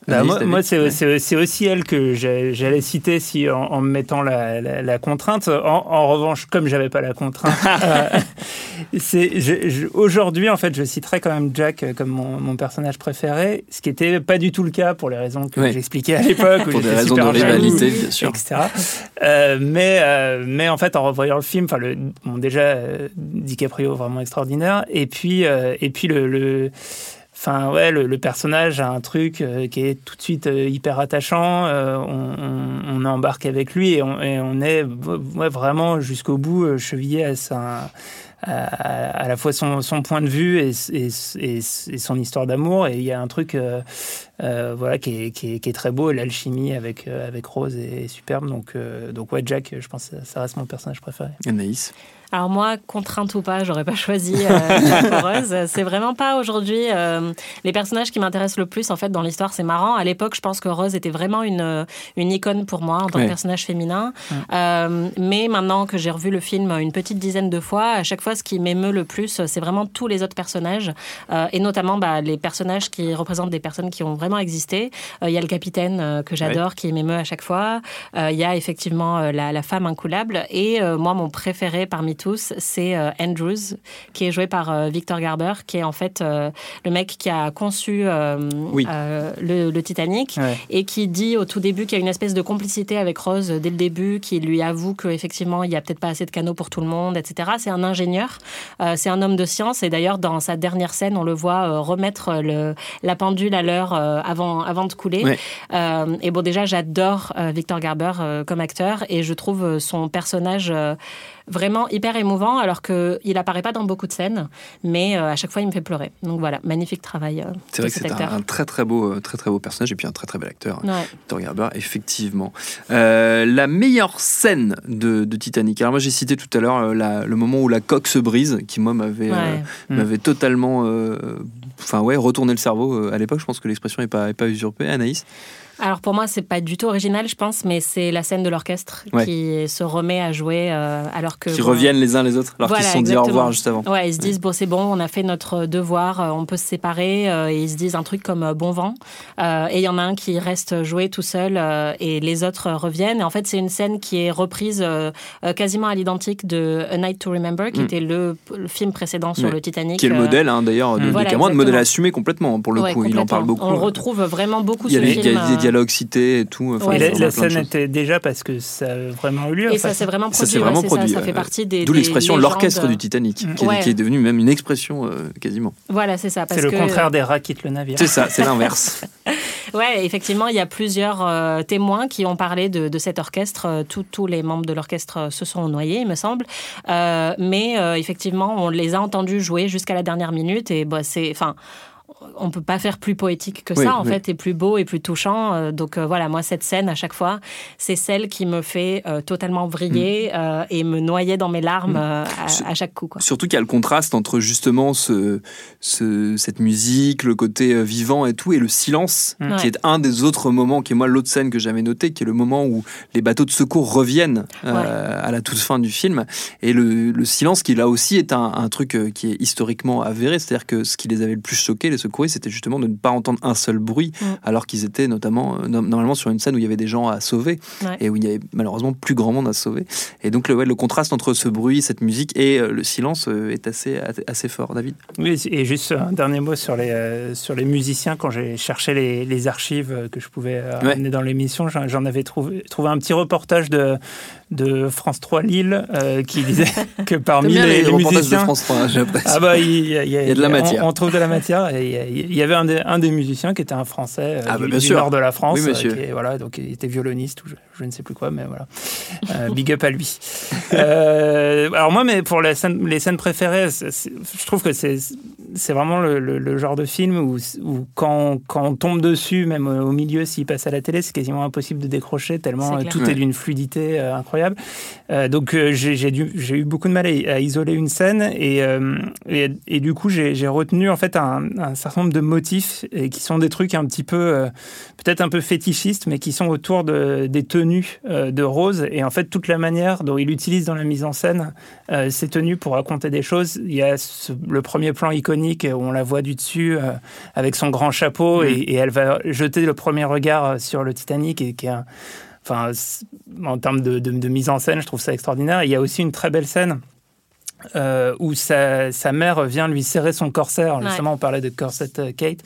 Bah, moi, c'est Ouais. aussi elle que j'allais citer si, en, en me mettant la, la- la contrainte. En, en revanche, comme j'avais pas la contrainte, euh, je- je- aujourd'hui en fait, je citerai quand même Jack comme mon, mon personnage préféré, ce qui était pas du tout le cas pour les raisons que Ouais. j'expliquais à l'époque. Pour des raisons de rivalité, bien sûr. etc. Euh, mais euh, mais en fait, en revoyant le film, le bon déjà DiCaprio vraiment extraordinaire, et puis et puis le, le Enfin, ouais, le, personnage a un truc euh, qui est tout de suite euh, hyper attachant. euh, on, embarque avec lui et on, est ouais, vraiment jusqu'au bout chevillé à, sa, à, à la fois son, point de vue et, et, son histoire d'amour. Et il y a un truc voilà, qui, est, qui, est, qui est très beau. L'alchimie avec, avec Rose est, superbe. Donc, donc, ouais, Jack, je pense que ça reste mon personnage préféré. Anaïs? Alors moi, contrainte ou pas, j'aurais pas choisi euh. C'est vraiment pas aujourd'hui euh, les personnages qui m'intéressent le plus en fait dans l'histoire. C'est marrant. À l'époque, je pense que Rose était vraiment une une icône pour moi en tant Ouais. que personnage féminin. Euh, mais maintenant que j'ai revu le film une petite dizaine de fois, à chaque fois, ce qui m'émeut le plus, c'est vraiment tous les autres personnages euh, et notamment bah, les personnages qui représentent des personnes qui ont vraiment existé. Euh, Il y a le capitaine euh, que j'adore, qui m'émeut à chaque fois. Euh, Il y a effectivement euh, la, la femme incoulable et euh, moi, mon préféré parmi tous, c'est euh, Andrews, qui est joué par euh, Victor Garber, qui est en fait euh, le mec qui a conçu Oui. le, le Titanic Ouais. et qui dit au tout début qu'il y a une espèce de complicité avec Rose dès le début, qui lui avoue qu'effectivement, il n'y a peut-être pas assez de canaux pour tout le monde, etc. C'est un ingénieur, c'est un homme de science, et d'ailleurs, dans sa dernière scène, on le voit remettre le, la pendule à l'heure avant, avant de couler. Ouais. Euh, et bon, déjà, j'adore Victor Garber comme acteur et je trouve son personnage vraiment hyper émouvant alors qu'il apparaît pas dans beaucoup de scènes, mais euh, à chaque fois, il me fait pleurer. Donc voilà, magnifique travail. euh, C'est vrai que c'est un, très très beau, euh, très très beau personnage et puis un très très bel acteur. Ouais. Victor Garber, effectivement. Euh, la meilleure scène de, de Titanic. Alors moi j'ai cité tout à l'heure euh, le moment où la coque se brise, qui moi m'avait euh, Ouais. Mm. m'avait totalement, euh, enfin ouais, retourné le cerveau à l'époque. Je pense que l'expression n'est pas, est pas usurpée. Anaïs. Alors pour moi, c'est pas du tout original, je pense, mais c'est la scène de l'orchestre Ouais. qui se remet à jouer euh, alors que Qui bon, reviennent les uns les autres alors qu'ils se sont dit au revoir juste avant. Ouais, ils se disent bon c'est bon, on a fait notre devoir, euh, on peut se séparer euh, et ils se disent un truc comme bon vent. Euh, et il y en a un qui reste jouer tout seul et les autres reviennent. Et en fait, c'est une scène qui est reprise quasiment à l'identique de A Night to Remember, qui Mm. était le, le film précédent sur Ouais. le Titanic. Qui est le modèle hein, d'ailleurs de, Mm. de Voilà, Cameron, modèle assumé complètement pour le coup. Il en parle beaucoup. On retrouve vraiment beaucoup Il y a, ce film. y a dialogues cités et tout. enfin, Ouais, Et la, scène était déjà parce que ça a vraiment eu lieu. en Et ça fait. s'est vraiment Ça produit. s'est ouais, vraiment c'est produit. Ça, ça ouais. fait partie des. D'où l'expression l'orchestre du Titanic, qui, est, Ouais. qui est devenue même une expression euh, quasiment. Voilà, c'est ça. C'est le que- contraire des rats quittent le navire. C'est ça, c'est l'inverse. Ouais, effectivement, il y a plusieurs euh, témoins qui ont parlé de, de cet orchestre. Euh, tous- les membres de l'orchestre se sont noyés, il me semble. Euh, mais euh, effectivement, on les a entendus jouer jusqu'à la dernière minute. Et bah, c'est, enfin, on peut pas faire plus poétique que Oui, ça, en oui. fait, et plus beau et plus touchant. Euh, donc euh, voilà, moi, cette scène, à chaque fois, c'est celle qui me fait euh, totalement vriller euh, et me noyer dans mes larmes C'est- à, à chaque coup. Quoi. Surtout qu'il y a le contraste entre justement ce, ce- cette musique, le côté vivant et tout, et le silence, Mm. qui Ouais. est un des autres moments, qui est moi l'autre scène que j'avais noté, qui est le moment où les bateaux de secours reviennent euh, à la toute fin du film. Et le, le silence, qui là aussi est un, un truc qui est historiquement avéré, c'est-à-dire que ce qui les avait le plus choqués, les c'était justement de ne pas entendre un seul bruit, Mm. alors qu'ils étaient notamment no- normalement sur une scène où il y avait des gens à sauver Ouais. et où il y avait malheureusement plus grand monde à sauver. Et donc le, ouais, le contraste entre ce bruit, cette musique et euh, le silence euh, est assez, assez fort, David? Oui, et juste un dernier mot sur les, euh, sur les musiciens. Quand j'ai cherché les, les archives que je pouvais euh, Ouais. amener dans l'émission, j'en j'en avais trouvé, trouvé un petit reportage de, de France 3 Lille euh, qui disait que parmi les, musiciens. de France 3, j'apprécie. Ah bah, il y, a, Il y a de la matière. On, trouve de la matière. Et il y avait un des, un des musiciens qui était un Français euh, Ah bah, du, nord de la France. Oui, monsieur. euh, qui est- voilà, donc il était violoniste ou je, je ne sais plus quoi, mais voilà. Euh, big up à lui. Euh, alors moi, mais pour les scènes, les scènes préférées, je trouve que c'est c'est vraiment le, le- le genre de film où, où quand, quand on tombe dessus, même au milieu, s'il passe à la télé, c'est quasiment impossible de décrocher tellement euh, tout Ouais. est d'une fluidité euh, incroyable. Euh, donc j'ai eu beaucoup de mal à, à isoler une scène et, et, et du coup j'ai retenu en fait un, un certain nombre de motifs et qui sont des trucs un petit peu peut-être un peu fétichistes mais qui sont autour de, des tenues de Rose et en fait toute la manière dont il utilise dans la mise en scène ces tenues pour raconter des choses. Il y a ce- le premier plan iconique où on la voit du dessus euh, avec son grand chapeau Mhm. et, et elle va jeter le premier regard sur le Titanic et qui Enfin, en termes de, de- de mise en scène, je trouve ça extraordinaire. Il y a aussi une très belle scène euh, où sa, sa mère vient lui serrer son corset. Alors, Ouais. Justement, on parlait de corset euh, Kate.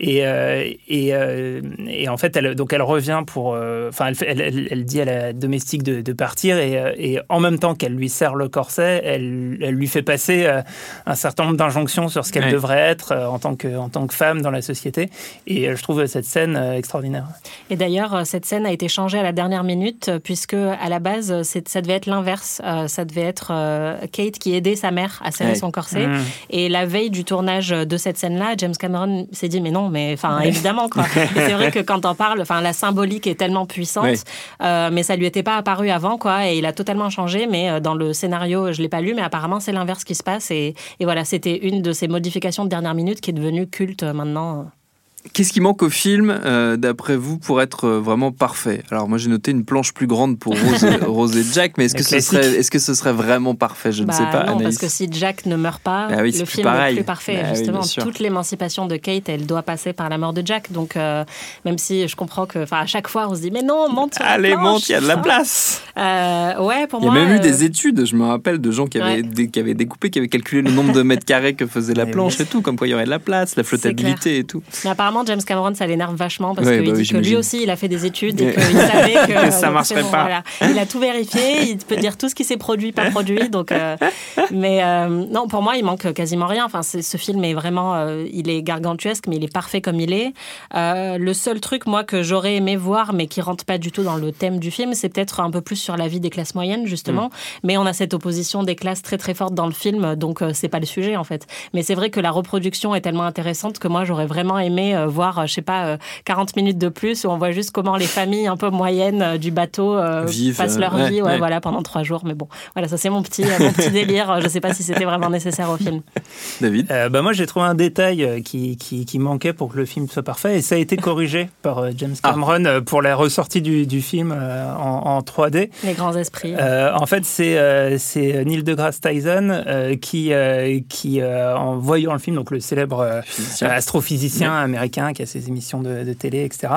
Et, euh, et, euh, et en fait, elle, donc elle revient pour. euh, Enfin, elle, fait- elle, elle- elle dit à la domestique de, de partir. Et, euh, et en même temps qu'elle lui serre le corset, elle, elle lui fait passer euh, un certain nombre d'injonctions sur ce qu'elle Ouais. devrait être euh, en, tant que, en tant que femme dans la société. Et euh, je trouve cette scène euh, extraordinaire. Et d'ailleurs, cette scène a été changée à la dernière minute, puisque à la base, ça devait être l'inverse. Euh, Ça devait être euh, Kate qui aidait sa mère à serrer Ouais. son corset. Mmh. Et la veille du tournage de cette scène-là, James Cameron s'est dit mais non, mais enfin évidemment quoi. C'est vrai que quand on parle, enfin la symbolique est tellement puissante, Ouais. euh, mais ça lui était pas apparu avant quoi. Et il a totalement changé. Mais euh, dans le scénario, je l'ai pas lu, mais apparemment c'est l'inverse qui se passe. Et, et voilà, c'était une de ces modifications de dernière minute qui est devenue culte euh, maintenant. Qu'est-ce qui manque au film, euh, d'après vous, pour être euh, vraiment parfait? Alors moi j'ai noté une planche plus grande pour Rose, et- Rose et Jack, mais est-ce que, ce serait, est-ce que ce serait vraiment parfait? Je ne Bah sais pas, non, Anaïs. parce que si Jack ne meurt pas, Ah oui, c'est le plus film pareil. est plus parfait. Bah justement, toute l'émancipation de Kate, elle doit passer par la mort de Jack. Donc, euh, même si je comprends que, enfin, à chaque fois, on se dit, mais non, monte sur la Allez, planche. monte, il y a de la Ah. place Euh, ouais, pour Il y a moi. même eu des études, je me rappelle, de gens qui avaient, Ouais. dé- qui avaient découpé, qui avaient calculé le nombre de mètres carrés que faisait la planche et tout, comme quoi il y aurait de la place, la flottabilité et tout. Mais apparemment, James Cameron, ça l'énerve vachement parce Ouais, qu'il bah oui, dit que lui aussi, il a fait des études et qu'il savait que Que ça donc, marcherait bon, pas. voilà. Il a tout vérifié, il peut dire tout ce qui s'est produit, pas produit. Donc, euh, mais euh, non, pour moi, il manque quasiment rien. Enfin, ce film est vraiment, euh, il est gargantuesque, mais il est parfait comme il est. Euh, le seul truc, moi, que j'aurais aimé voir, mais qui rentre pas du tout dans le thème du film, c'est peut-être un peu plus sur la vie des classes moyennes, justement. Mm. Mais on a cette opposition des classes très très forte dans le film, donc euh, c'est pas le sujet en fait. Mais c'est vrai que la reproduction est tellement intéressante que moi j'aurais vraiment aimé euh, voir, euh, je sais pas, euh, 40 minutes de plus où on voit juste comment les familles un peu moyennes euh, du bateau euh, Vivent, passent euh, leur ouais, vie, ouais, ouais. voilà, pendant trois jours. Mais bon, voilà, ça c'est mon petit, euh, mon petit délire. Je sais pas si c'était vraiment nécessaire au film. David Euh, bah moi, j'ai trouvé un détail euh, qui, qui, qui manquait pour que le film soit parfait, et ça a été corrigé par euh, James Ah. Cameron euh, pour la ressortie du, du film euh, en, en 3D. Les grands esprits. Euh, en fait, c'est euh, c'est Neil deGrasse Tyson euh, qui, euh, qui euh, en voyant le film, donc le célèbre euh, Physicien. astrophysicien américain qui a ses émissions de, télé, etc.,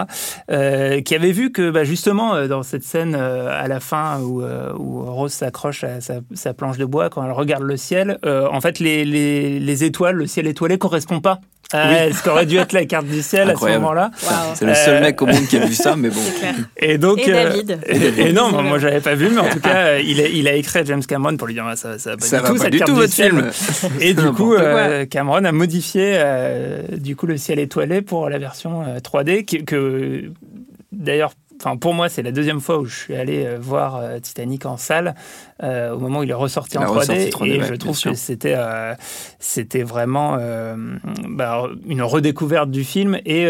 euh, qui avait vu que bah, justement euh, dans cette scène euh, à la fin où, où Rose s'accroche à sa, sa planche de bois quand elle regarde le ciel, en fait les, les, les étoiles, le ciel étoilé correspond pas à ce qu'aurait dû être la carte du ciel Incroyable. à ce moment-là. C'est le seul Euh, mec au monde qui a vu ça, mais bon. Et donc, Et euh, David. et, et non, moi, moi j'avais pas vu, mais en tout cas, euh, il a, il a écrit à James Cameron pour lui dire ah, ça, ça va pas Ça du va tout, pas cette du carte tout, du votre ciel. film. Et du coup, euh, Cameron a modifié euh, du coup le ciel étoilé pour la version euh, 3D qui- que d'ailleurs. Enfin, pour moi, c'est la deuxième fois où je suis allé euh, voir euh, Titanic en salle, euh, au moment où il est ressorti La en 3D, ressortie 3D, et ouais, je trouve que c'était euh, c'était vraiment euh, bah, une redécouverte du film et,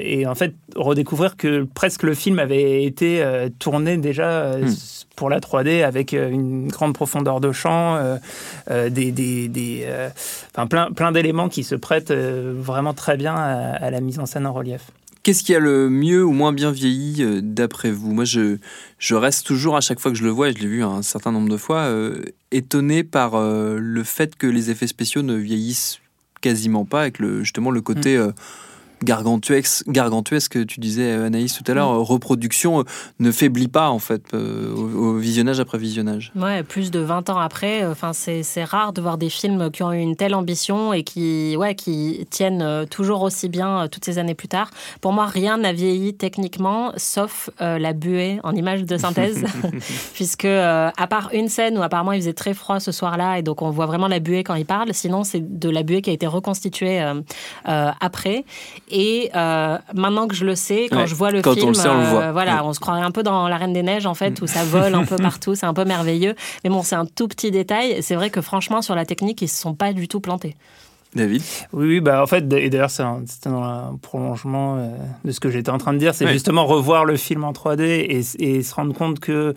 et en fait redécouvrir que presque le film avait été tourné déjà Hmm. pour la 3D avec une grande profondeur de champ, des, des, des, enfin, plein, plein d'éléments qui se prêtent vraiment très bien à, à la mise en scène en relief. Qu'est-ce qui a le mieux ou moins bien vieilli euh, d'après vous? Moi, je, je reste toujours à chaque fois que je le vois, et je l'ai vu un certain nombre de fois, euh, étonné par euh, le fait que les effets spéciaux ne vieillissent quasiment pas, avec le, justement le côté euh, gargantuesque, gargantuesque que tu disais Anaïs tout à l'heure, euh, reproduction euh, ne faiblit pas en fait euh, au, au visionnage après visionnage. Ouais, plus de 20 ans après, euh, enfin c'est c'est rare de voir des films qui ont eu une telle ambition et qui ouais qui tiennent toujours aussi bien toutes ces années plus tard. Pour moi, rien n'a vieilli techniquement sauf euh, la buée en image de synthèse puisque euh, à part une scène où apparemment il faisait très froid ce soir-là et donc on voit vraiment la buée quand il parle, sinon c'est de la buée qui a été reconstituée euh, après et euh, maintenant que je le sais, quand Ouais, je vois le quand on film, le sait, on le voit. euh, voilà, Ouais. on se croirait un peu dans La Reine des Neiges, en fait, où ça vole un peu partout. C'est un peu merveilleux. Mais bon, c'est un tout petit détail. C'est vrai que franchement, sur la technique, ils se sont pas du tout plantés. David? Oui, oui, bah en fait, et d'ailleurs, c'est un- c'était dans un prolongement euh, de ce que j'étais en train de dire, c'est justement revoir le film en 3D et, et se rendre compte que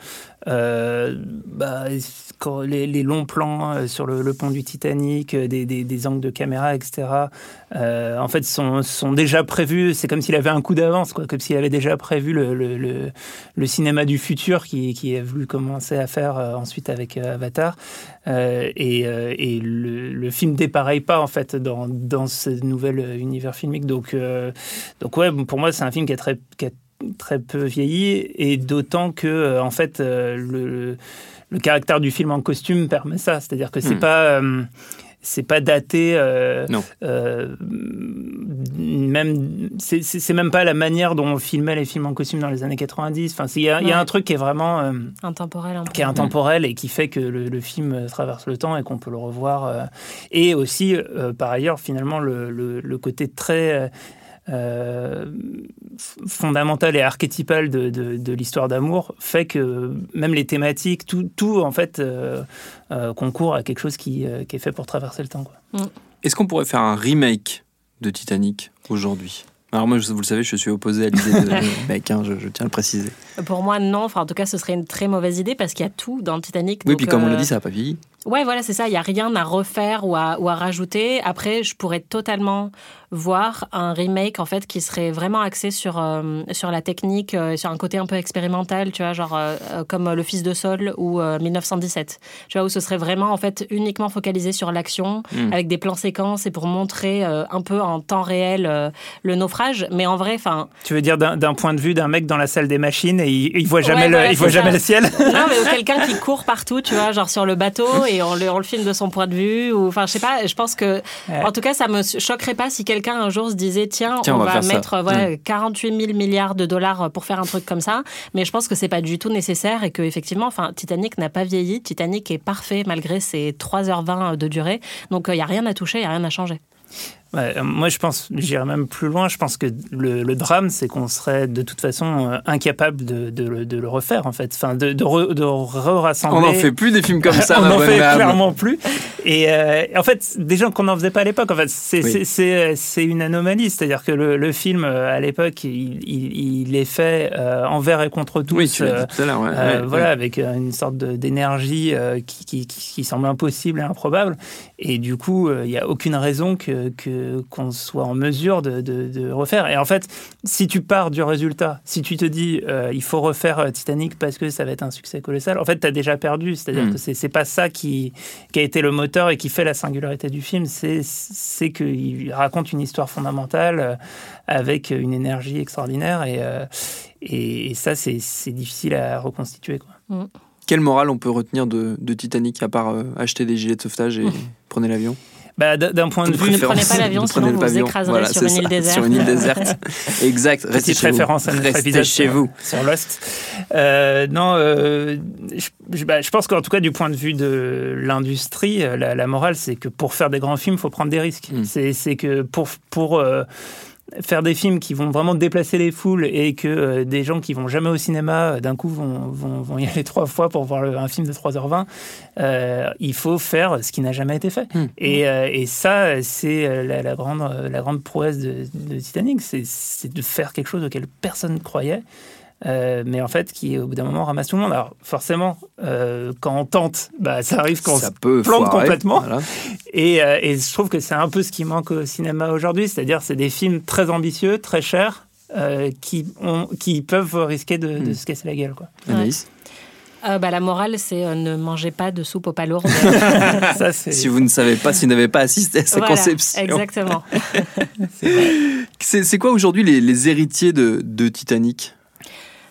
euh, bah, les, longs plans euh, sur le, pont du Titanic, euh, des, angles de caméra, etc., euh, en fait, sont, déjà prévus. C'est comme s'il avait un coup d'avance, comme s'il avait déjà prévu le, cinéma du futur qui, qui a voulu commencer à faire ensuite avec Avatar. Et le, film dépareille pas en fait dans, ce nouvel univers filmique. Donc, donc ouais, pour moi, c'est un film qui a très, qui a très peu vieilli et d'autant que en fait le, le caractère du film en costume permet ça. C'est-à-dire que c'est Hmm. pas euh, c'est pas daté. euh, Non. euh, même c'est- même pas la manière dont on filmait les films en costume dans les années 90. Enfin, il y, a- y un truc qui est vraiment euh, Intemporel un peu. qui est intemporel et qui fait que le, le film traverse le temps et qu'on peut le revoir. euh, et aussi, euh, par ailleurs, finalement, le, le- le côté très euh, euh, f- fondamental et archétypal de, de- de l'histoire d'amour fait que même les thématiques, tout, tout en fait, euh, euh, concourt à quelque chose qui, euh, qui est fait pour traverser le temps. Quoi. Est-ce qu'on pourrait faire un remake de Titanic aujourd'hui? Alors moi, vous le savez, je suis opposé à l'idée de remake, hein, je, je tiens à le préciser. Pour moi, non. Enfin, en tout cas, ce serait une très mauvaise idée parce qu'il y a tout dans le Titanic. Oui, donc, puis comme on l'a dit, ça n'a pas vieilli. Ouais, voilà, c'est ça. Il n'y a rien à refaire ou à, ou à rajouter. Après, je pourrais totalement voir un remake, en fait, qui serait vraiment axé sur, euh, sur la technique, euh, sur un côté un peu expérimental, tu vois, genre euh, comme Le Fils de Sol ou euh, 1917. Tu vois, où ce serait vraiment, en fait, uniquement focalisé sur l'action, Mm. avec des plans séquences et pour montrer un peu en temps réel le naufrage. Mais en vrai, enfin, Tu veux dire d'un point de vue d'un mec dans la salle des machines et il, il voit jamais, Ouais, le, voilà, il voit jamais le ciel? Non, mais quelqu'un qui court partout, tu vois, genre sur le bateau, et et on le, on le filme de son point de vue. Ou, enfin, je sais pas, je pense que, Ouais. en tout cas, ça me choquerait pas si quelqu'un un jour se disait tiens, Tiens, on, on va va, faire ça. mettre voilà, 48 000 milliards de dollars pour faire un truc comme ça. Mais je pense que c'est pas du tout nécessaire et que, effectivement, enfin, Titanic n'a pas vieilli. Titanic est parfait malgré ses 3h20 de durée. Donc, il n'y a rien à toucher, il n'y a rien à changer. Ouais, euh, moi, je pense, j'irais même plus loin. Je pense que le, le drame, c'est qu'on serait de toute façon euh, incapable de, de le- de le refaire, en fait. Enfin, de, de, re- de re-rassembler. On n'en fait plus des films comme ça, on n'en fait clairement plus. Et euh, en fait, des gens qu'on n'en faisait pas à l'époque. En fait, c'est Oui. c'est- c'est- c'est une anomalie. C'est-à-dire que le, le film, à l'époque, il, il, il est fait euh, envers et contre tous. Oui, tu l'as dit tout à l'heure. ouais, ouais, voilà, avec une sorte d'énergie qui, qui, semble impossible et improbable. Et du coup, il n'y a aucune raison que que- qu'on soit en mesure de, de- de refaire. Et en fait, si tu pars du résultat, si tu te dis euh, il faut refaire euh, Titanic parce que ça va être un succès colossal, en fait, tu as déjà perdu. C'est-à-dire Mm. que c'est c'est pas ça qui, qui a été le moteur et qui fait la singularité du film. C'est c'est qu'il raconte une histoire fondamentale euh, avec une énergie extraordinaire. Et, euh, et, et ça, c'est c'est difficile à reconstituer. Quoi. Quelle morale on peut retenir de, de Titanic à part euh, acheter des gilets de sauvetage et prenez l'avion? Bah, D'un point de De vue. ne prenez pas l'avion, sinon vous vous écraserez Voilà, sur une île déserte. Sur une île déserte. exact. Restez Petite chez vous. référence à notre Restez épisode chez sur, vous. sur Lost. Euh, non, euh, je, bah, je pense qu'en tout cas, du point de vue de l'industrie, euh, la, la morale, c'est que pour faire des grands films, il faut prendre des risques. Mm. C'est c'est que pour, pour euh, faire des films qui vont vraiment déplacer les foules et que euh, des gens qui vont jamais au cinéma, euh, d'un coup, vont, vont, vont y aller trois fois pour voir le- un film de 3h20, euh, il faut faire ce qui n'a jamais été fait. Mm. Et, euh, et ça, c'est la, la grande, la grande prouesse de, de Titanic, c'est- de faire quelque chose auquel personne ne croyait. euh, mais en fait, qui au bout d'un moment ramasse tout le monde. Alors forcément, euh, quand on tente, bah, ça arrive qu'on se plante foirer, complètement. voilà. Et, euh, et je trouve que c'est un peu ce qui manque au cinéma aujourd'hui, c'est-à-dire c'est des films très ambitieux, très chers, euh, qui, ont, qui peuvent risquer de, de Mm. se casser la gueule. Quoi. Anaïs Euh, bah, la morale, c'est euh, ne mangez pas de soupe aux palourdes. Ça, Si vous ne savez pas, si vous n'avez pas assisté à sa Voilà, conception. Exactement. C'est c'est quoi aujourd'hui les, les héritiers de, de Titanic?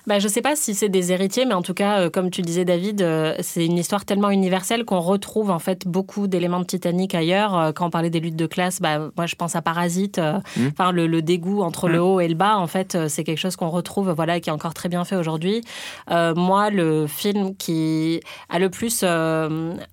Bah, je sais pas si c'est des héritiers, mais en tout cas, euh, comme tu disais, David, euh, c'est une histoire tellement universelle qu'on retrouve en fait beaucoup d'éléments de Titanic ailleurs. Euh, Quand on parlait des luttes de classe, bah, moi je pense à Parasite. euh, Mm. Enfin, le, le dégoût entre le Mm. haut et le bas, en fait, c'est quelque chose qu'on retrouve, voilà, et qui est encore très bien fait aujourd'hui. Moi, le film qui a le plus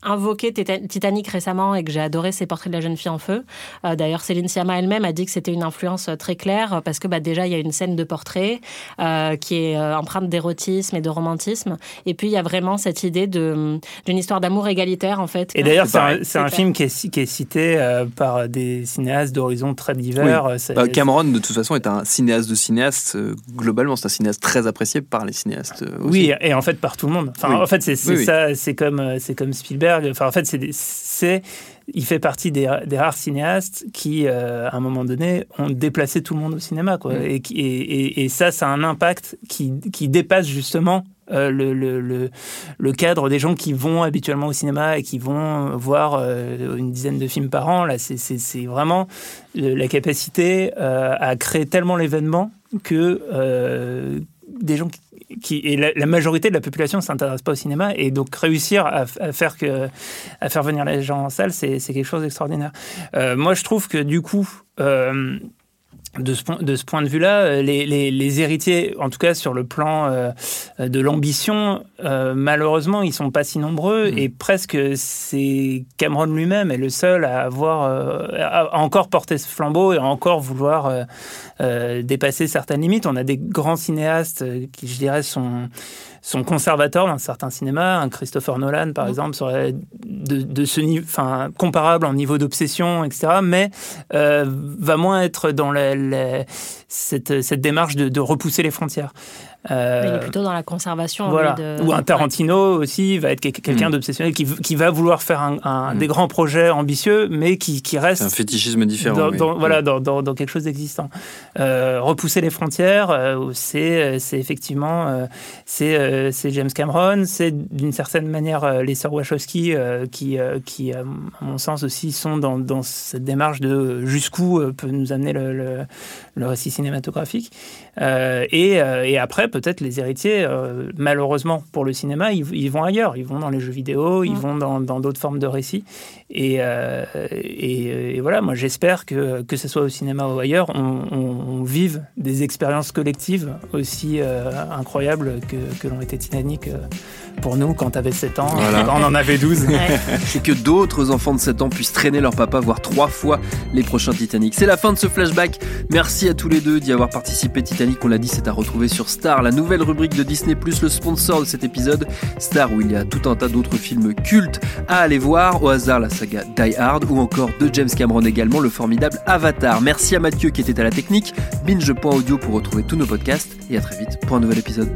invoqué Tita- Titanic récemment et que j'ai adoré, c'est Portrait de la jeune fille en feu. D'ailleurs, Céline Sciamma elle-même a dit que c'était une influence très claire parce que bah, déjà, il y a une scène de portrait euh, qui est euh, empreinte d'érotisme et de romantisme. Et puis, il y a vraiment cette idée de- d'une histoire d'amour égalitaire, en fait. Et d'ailleurs, C'est c'est un, un film qui est, qui est cité euh, par des cinéastes d'horizons très divers. Euh, Bah, Cameron, de toute façon, est un cinéaste de cinéaste. euh, globalement, c'est un cinéaste très apprécié par les cinéastes. euh, aussi. Oui, et en fait par tout le monde. Enfin, Oui. en fait, c'est Oui, ça, c'est comme euh, c'est comme Spielberg. Enfin, en fait, c'est il fait partie des, des rares cinéastes qui, euh, à un moment donné, ont déplacé tout le monde au cinéma, quoi. Mm. Et, qui- et, et- et ça, ça a un impact qui, qui dépasse justement. euh, le, le, le, cadre des gens qui vont habituellement au cinéma et qui vont voir euh, une dizaine de films par an, là, c'est- vraiment euh, la capacité euh, à créer tellement l'événement que euh, des gens qui, et la, majorité de la population ne s'intéresse pas au cinéma et donc réussir à, faire que à faire venir les gens en salle c'est quelque chose d'extraordinaire Euh, moi je trouve que du coup euh, de ce, point, de ce point de vue-là, les, les, les héritiers, en tout cas sur le plan euh, de l'ambition, euh, malheureusement, ils sont pas si nombreux Mmh. et presque c'est Cameron lui-même est le seul à avoir euh, à encore porter ce flambeau et à encore vouloir euh, euh, dépasser certaines limites. On a des grands cinéastes euh, qui, je dirais, sont sont conservateurs dans certains cinémas. Un Christopher Nolan, par exemple, serait de, de ce niveau, enfin comparable en niveau d'obsession, etc. Mais euh, va moins être dans la, la- cette, cette démarche de, de repousser les frontières. Euh, Il est plutôt dans la conservation. voilà. de- Ou un Tarantino aussi va être quel- quelqu'un Mm. d'obsessionnel qui, qui va vouloir faire un, un- Mm. des grands projets ambitieux, mais qui, qui reste C'est un fétichisme différent. dans, oui. dans- voilà, dans, dans- dans quelque chose d'existant. Euh, repousser les frontières, euh, c'est effectivement euh, c'est euh, James Cameron, c'est d'une certaine manière euh, les sœurs Wachowski euh, qui, euh, qui, à mon sens aussi, sont dans, dans cette démarche de jusqu'où peut nous amener le, le, le récit cinématographique. Euh, et, euh, et après, peut-être les héritiers, euh, malheureusement pour le cinéma, ils, vont ailleurs. Ils vont dans les jeux vidéo, ils mm. vont dans d'autres formes de récits. Et, et, voilà, moi j'espère que, que ce soit au cinéma ou ailleurs, on, vive des expériences collectives aussi incroyables que, que l'ont été Titanic pour nous quand t'avais 7 ans, quand on en avait 12. Et que d'autres enfants de 7 ans puissent traîner leur papa voir trois fois les prochains Titanic. C'est la fin de ce flashback. Merci à tous les deux d'y avoir participé. Titanic, on l'a dit, c'est à retrouver sur Star, la nouvelle rubrique de Disney+, le sponsor de cet épisode. Star où il y a tout un tas d'autres films cultes à aller voir. Au hasard, la saga Die Hard ou encore de James Cameron également, le formidable Avatar. Merci à Mathieu qui était à la technique. Binge.audio pour retrouver tous nos podcasts et à très vite pour un nouvel épisode.